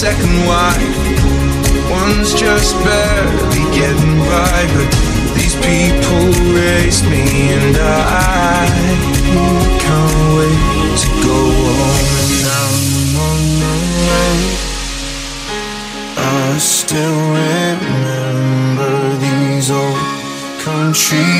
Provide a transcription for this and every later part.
second wife. One's just barely getting by, but these people race me, and I can't wait to go home. And I'm on the way. I still remember these old country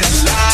alive.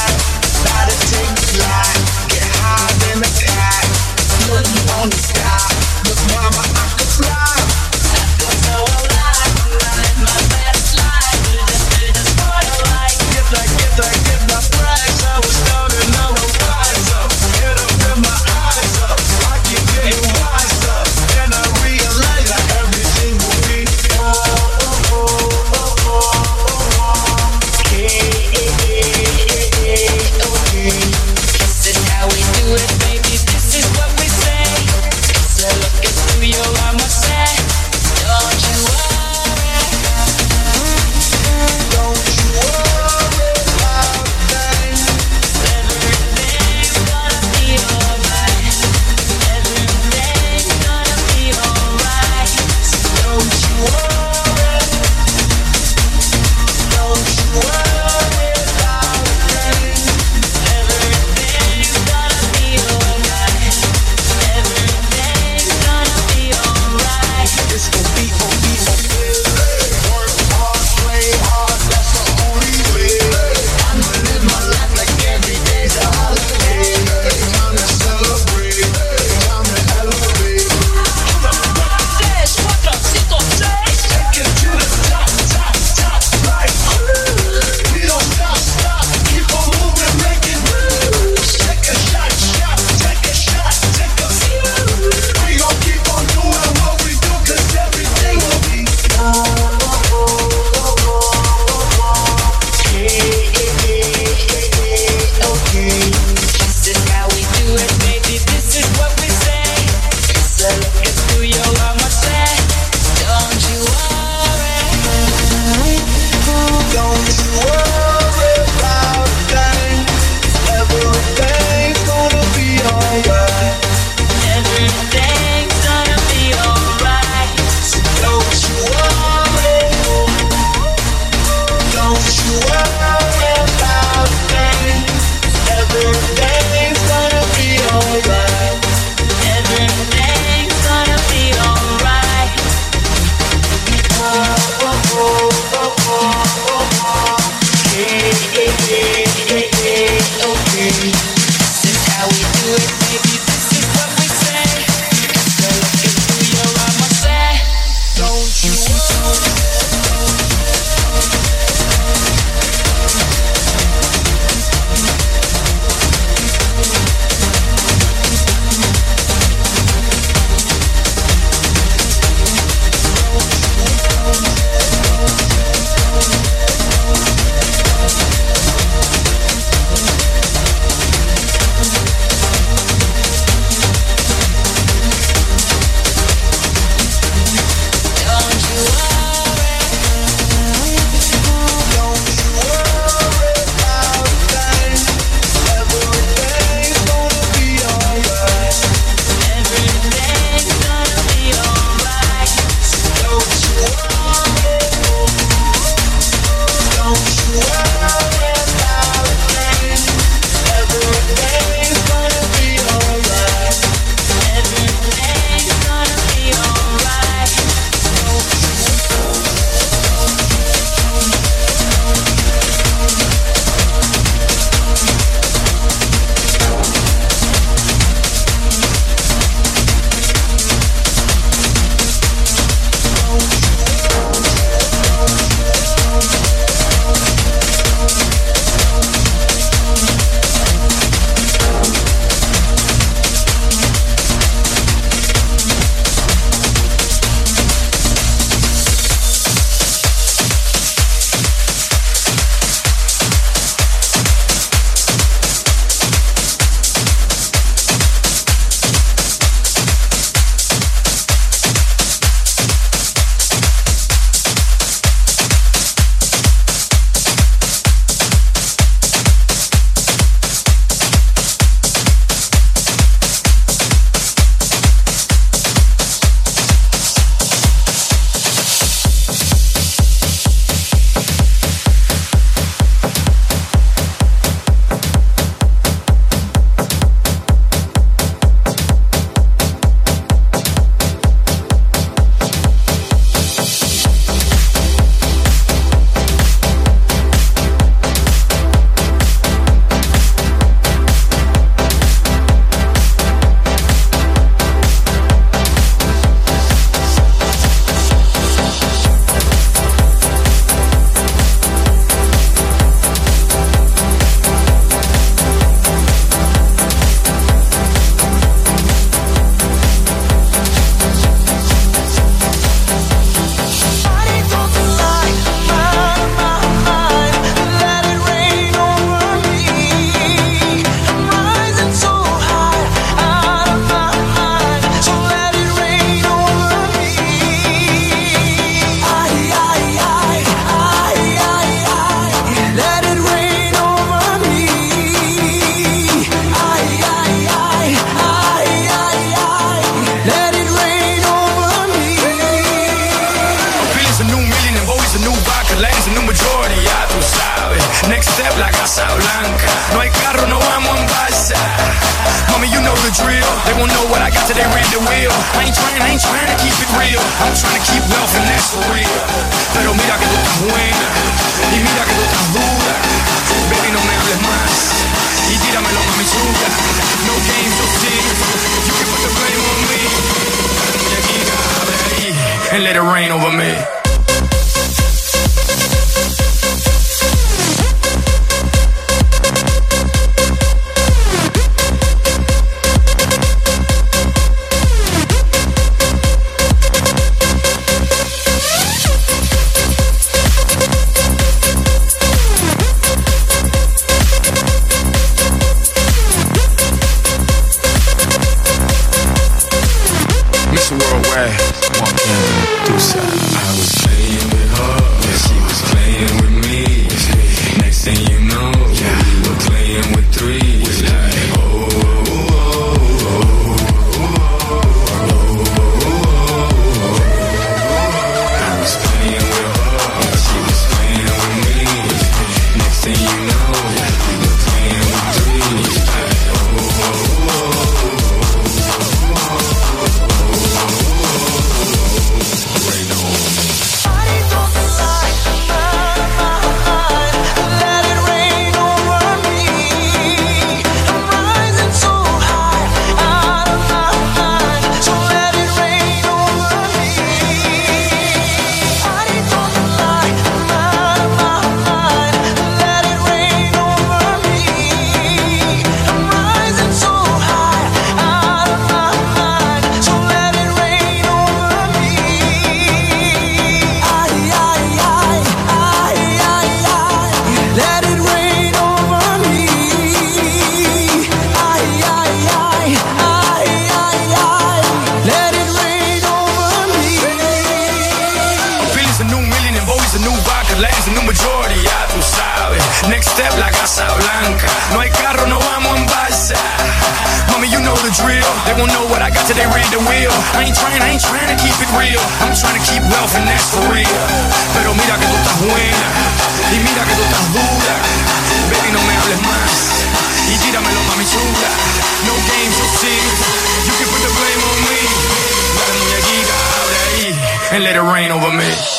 Over me.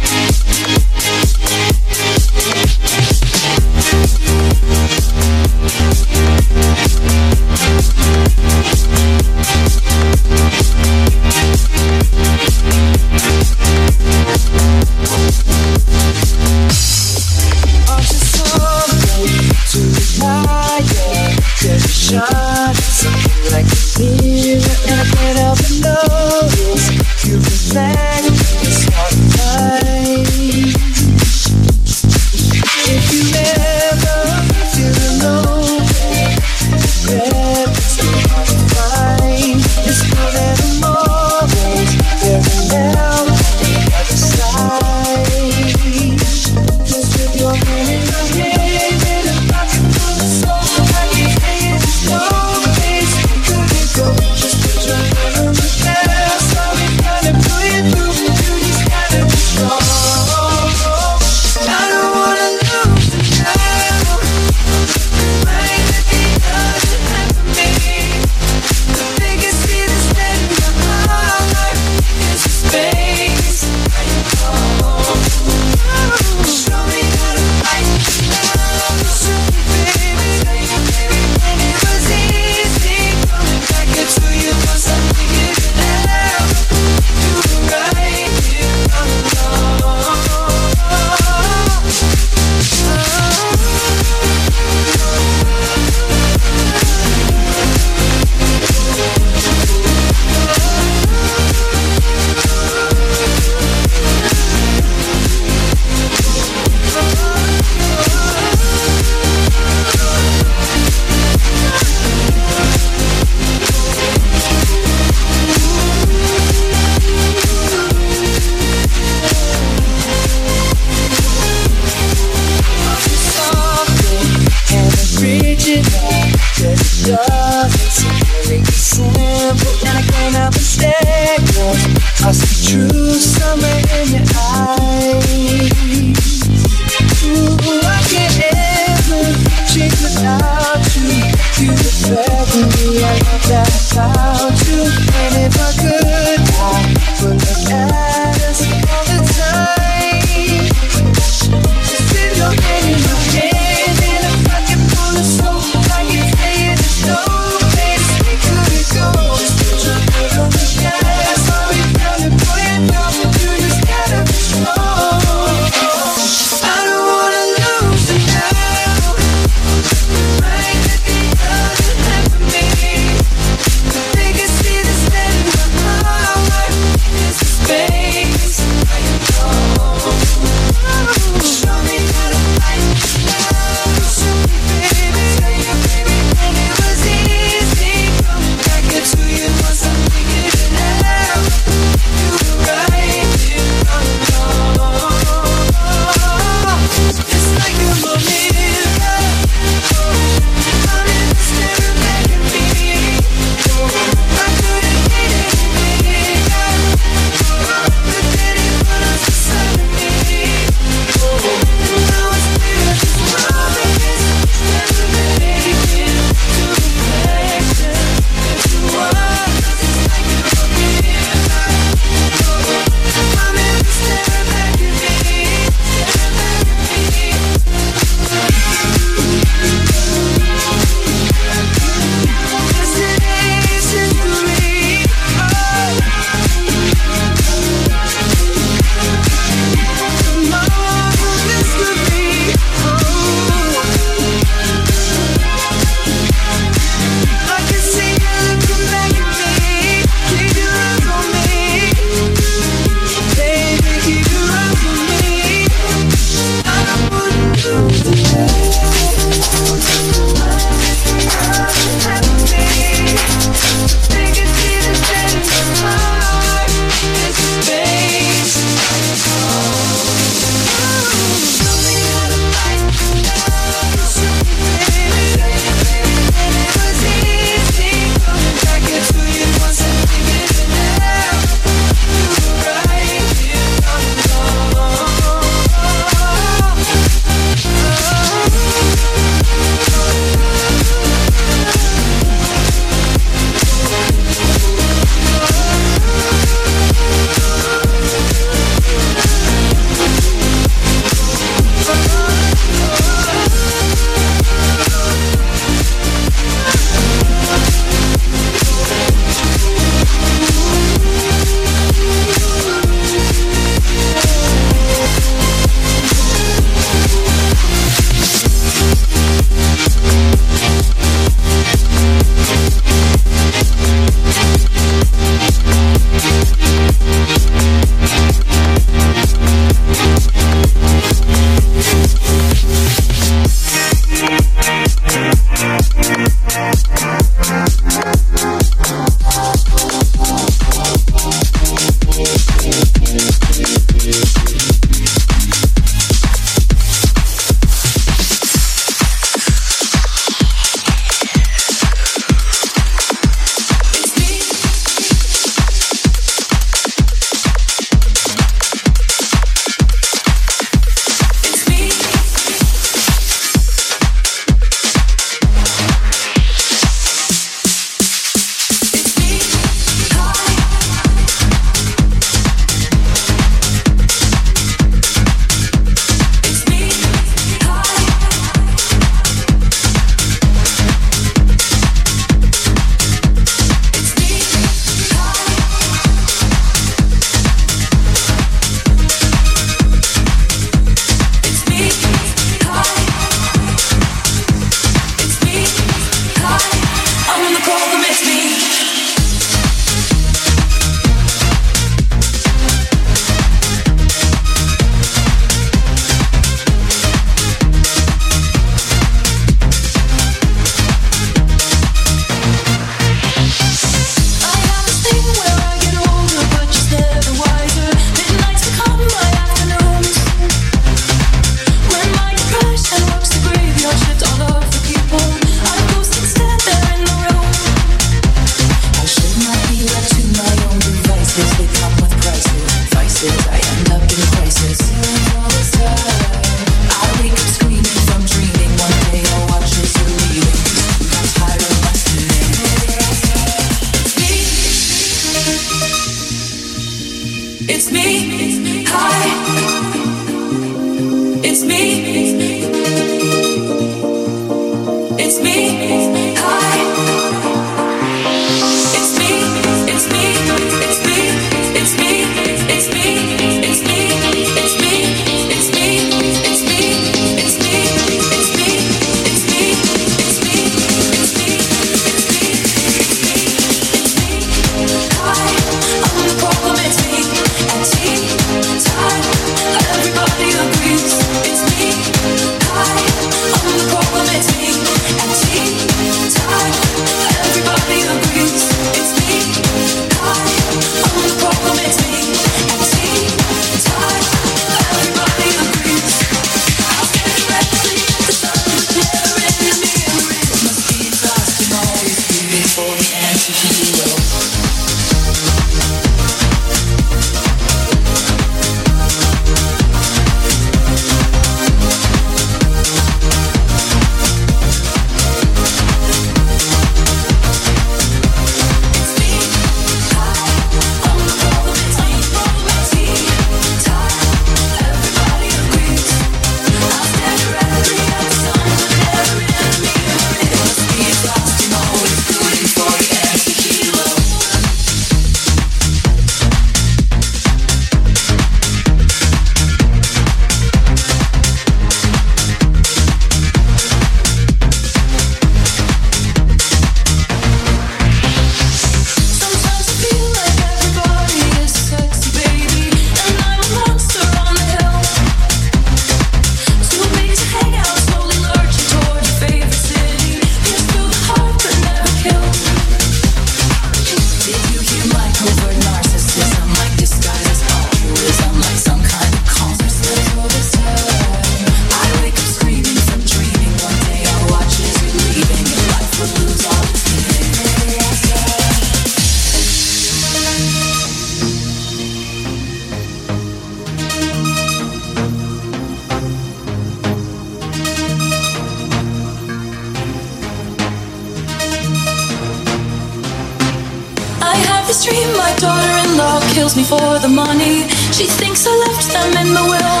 She thinks I left them in the will.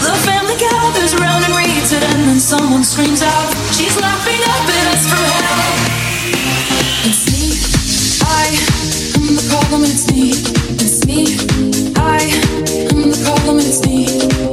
The family gathers around and reads it, and then someone screams out, She's laughing up at us from hell. It's me, I am the problem, it's me. It's me, I am the problem, it's me.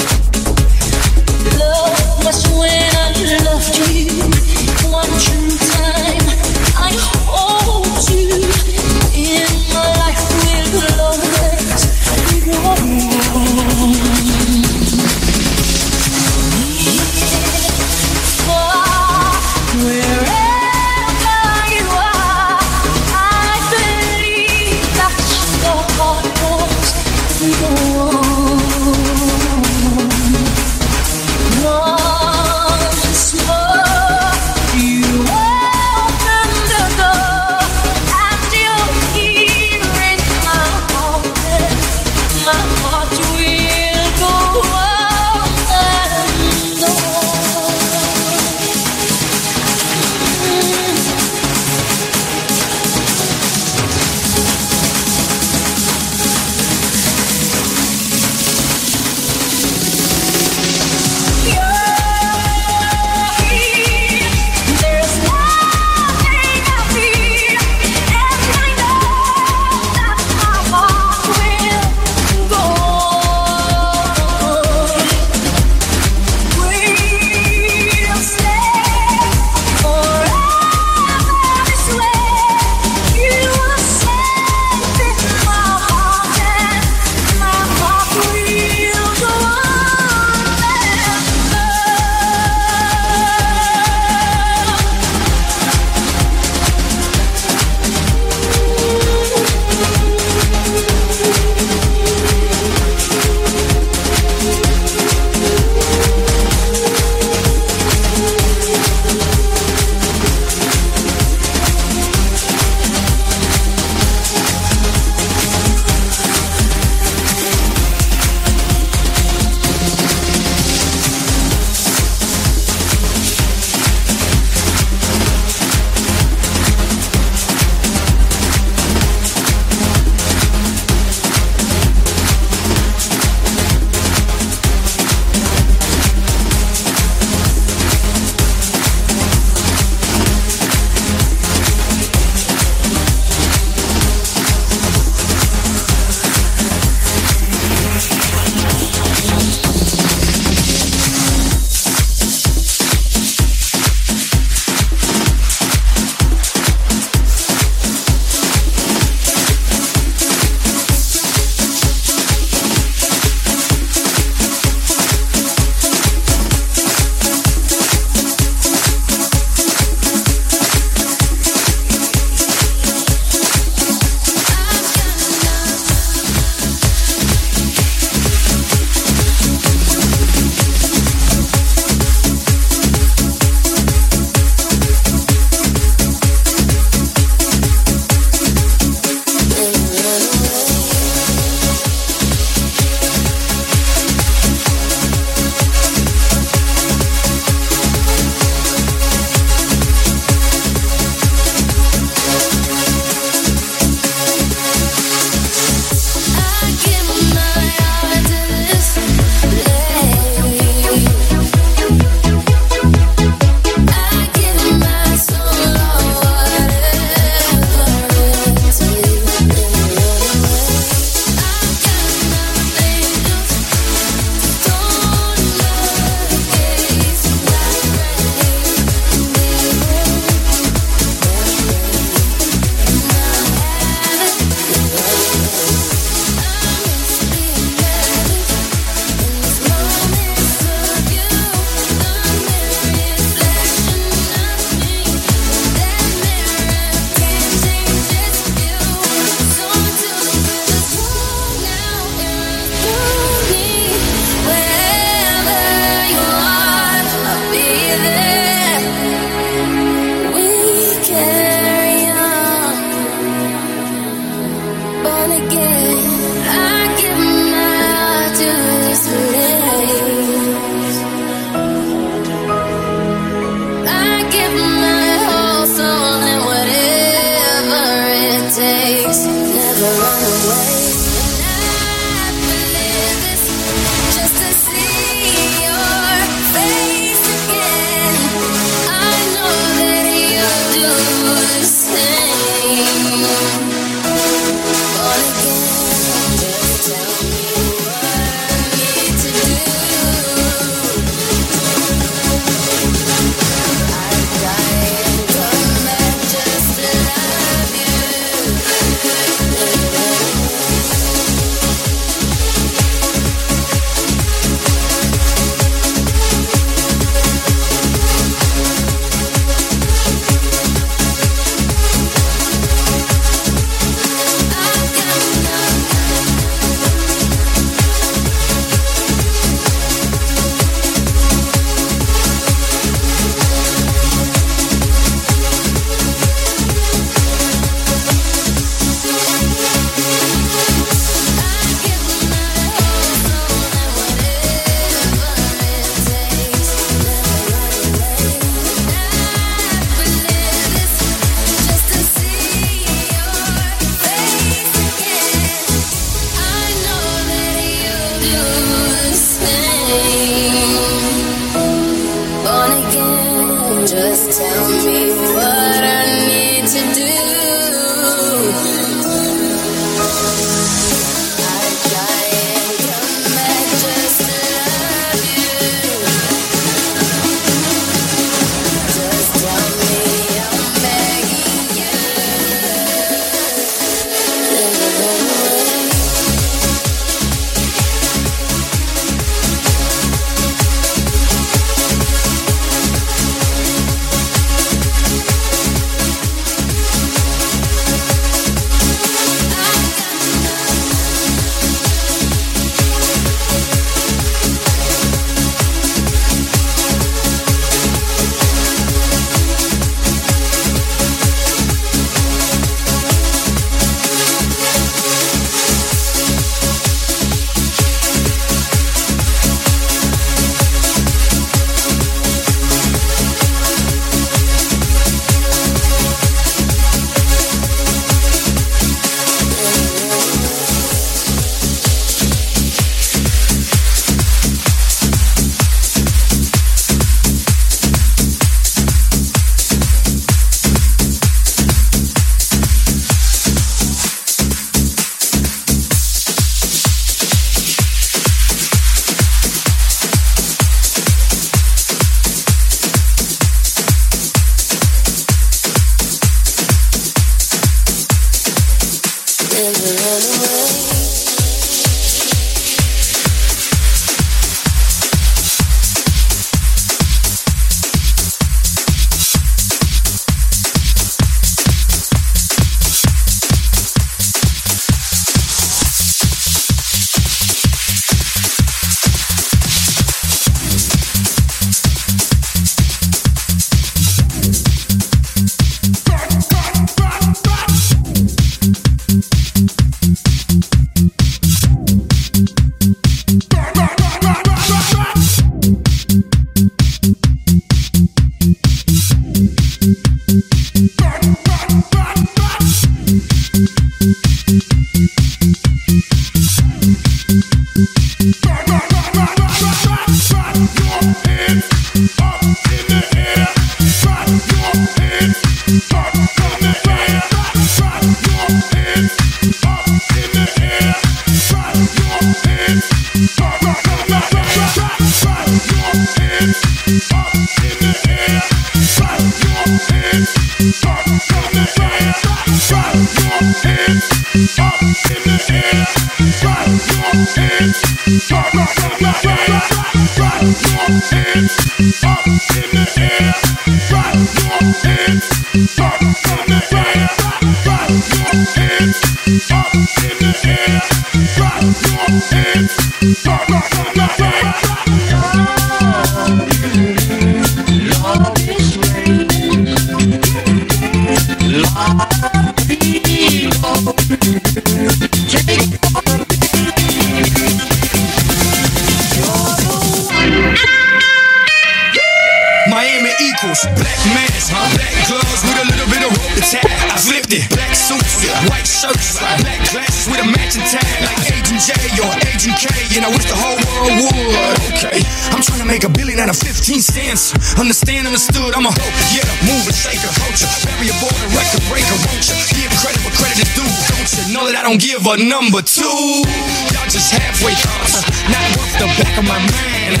A number two. Y'all just halfway thoughts, not worth the back of my mind.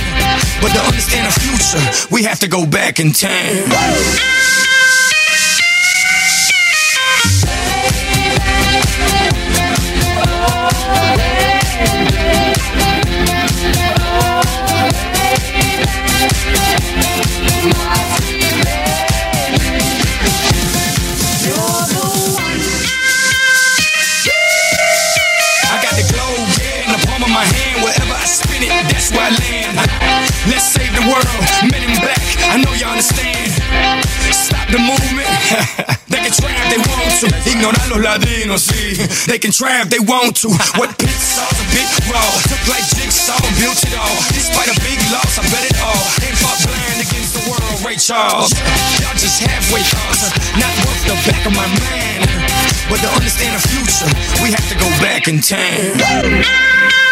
But to understand the future, we have to go back in time. Ignorar los ladinos, sí. They can try if they want to. Ignorano la vino sea. They can try if they want to. What big sauce, a big raw. Took like jigsaw, built it all. Despite a big loss, I bet it all. Ain't fought blind against the world, Ray Charles. Y'all just halfway thoughts, not worth the back of my man. But to understand the future, we have to go back in time.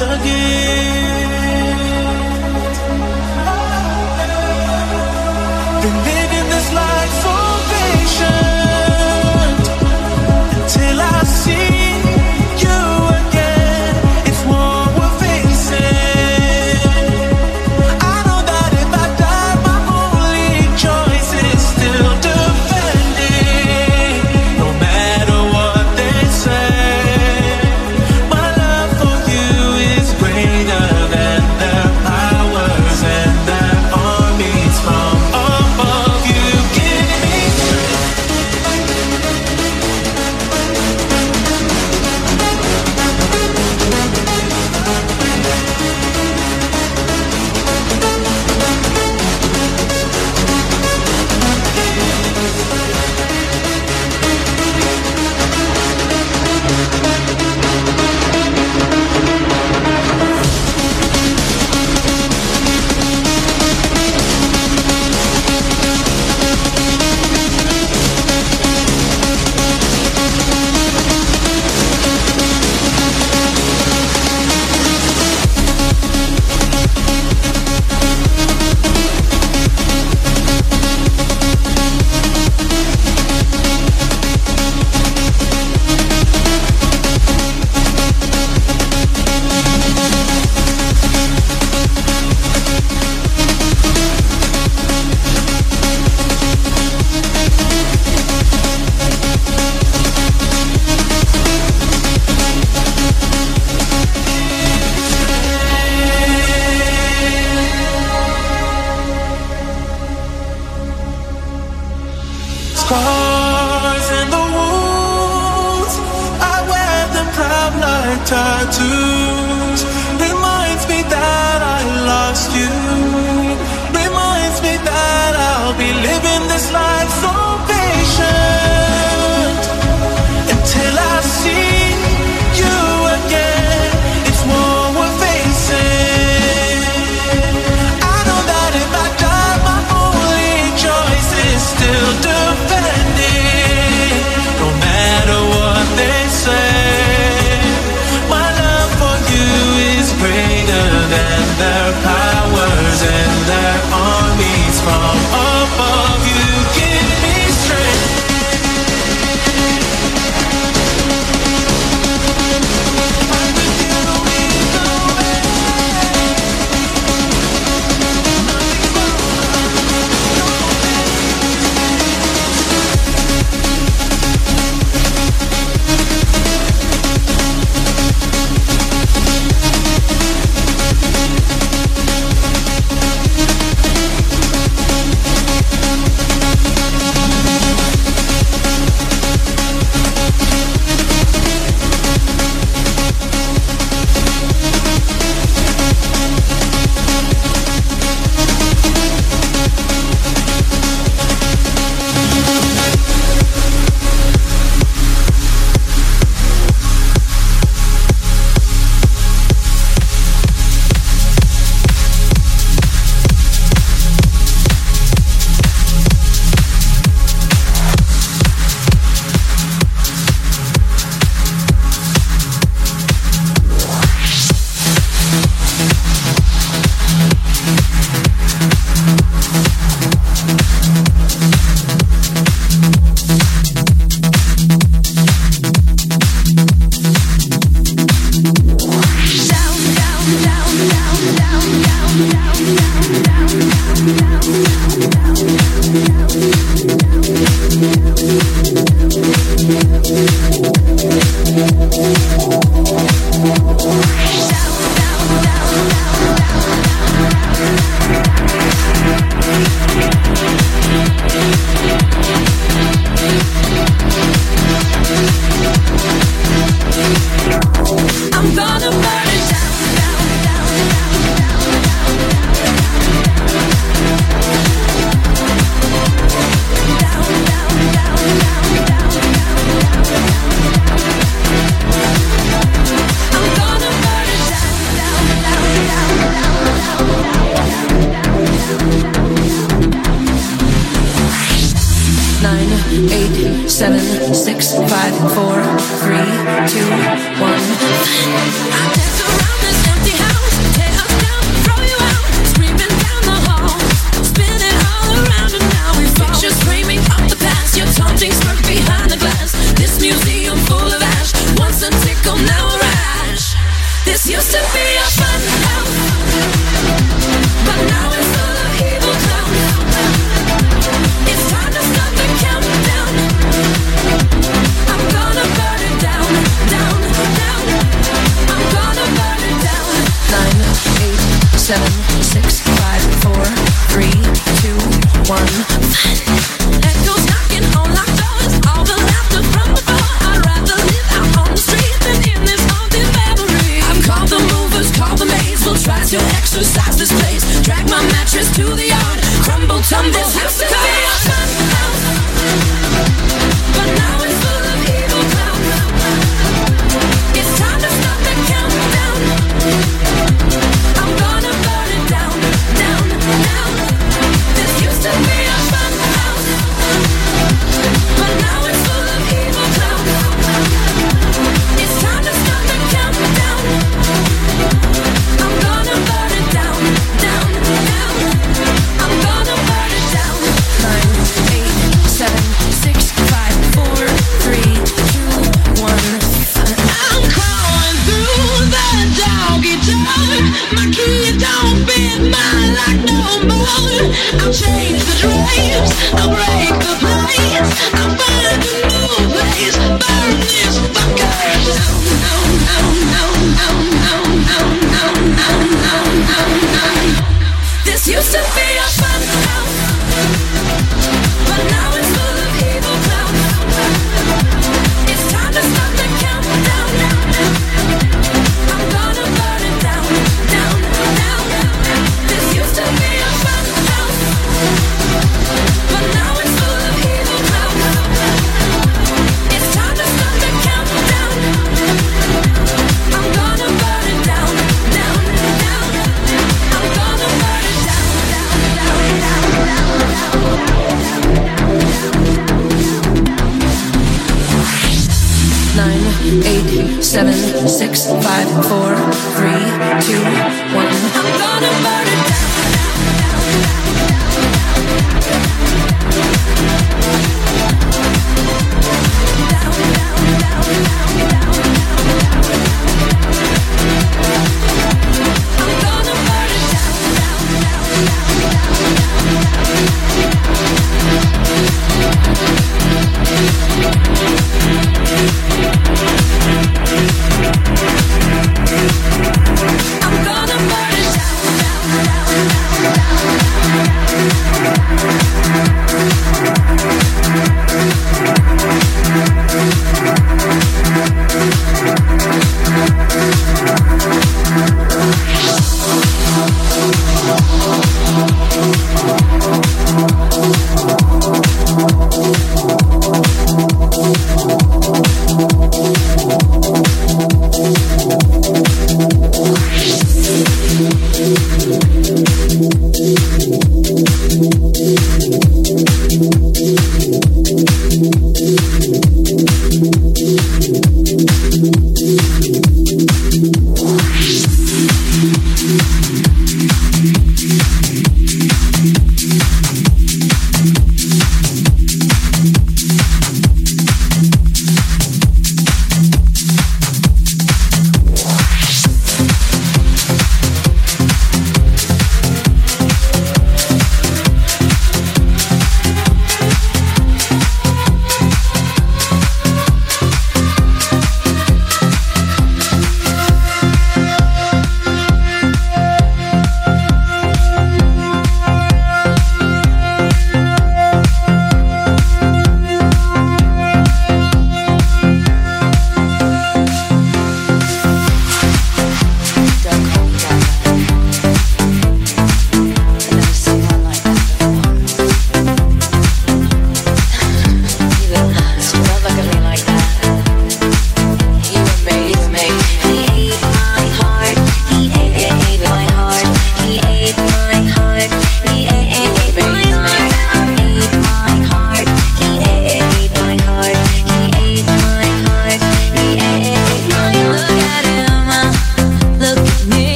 power.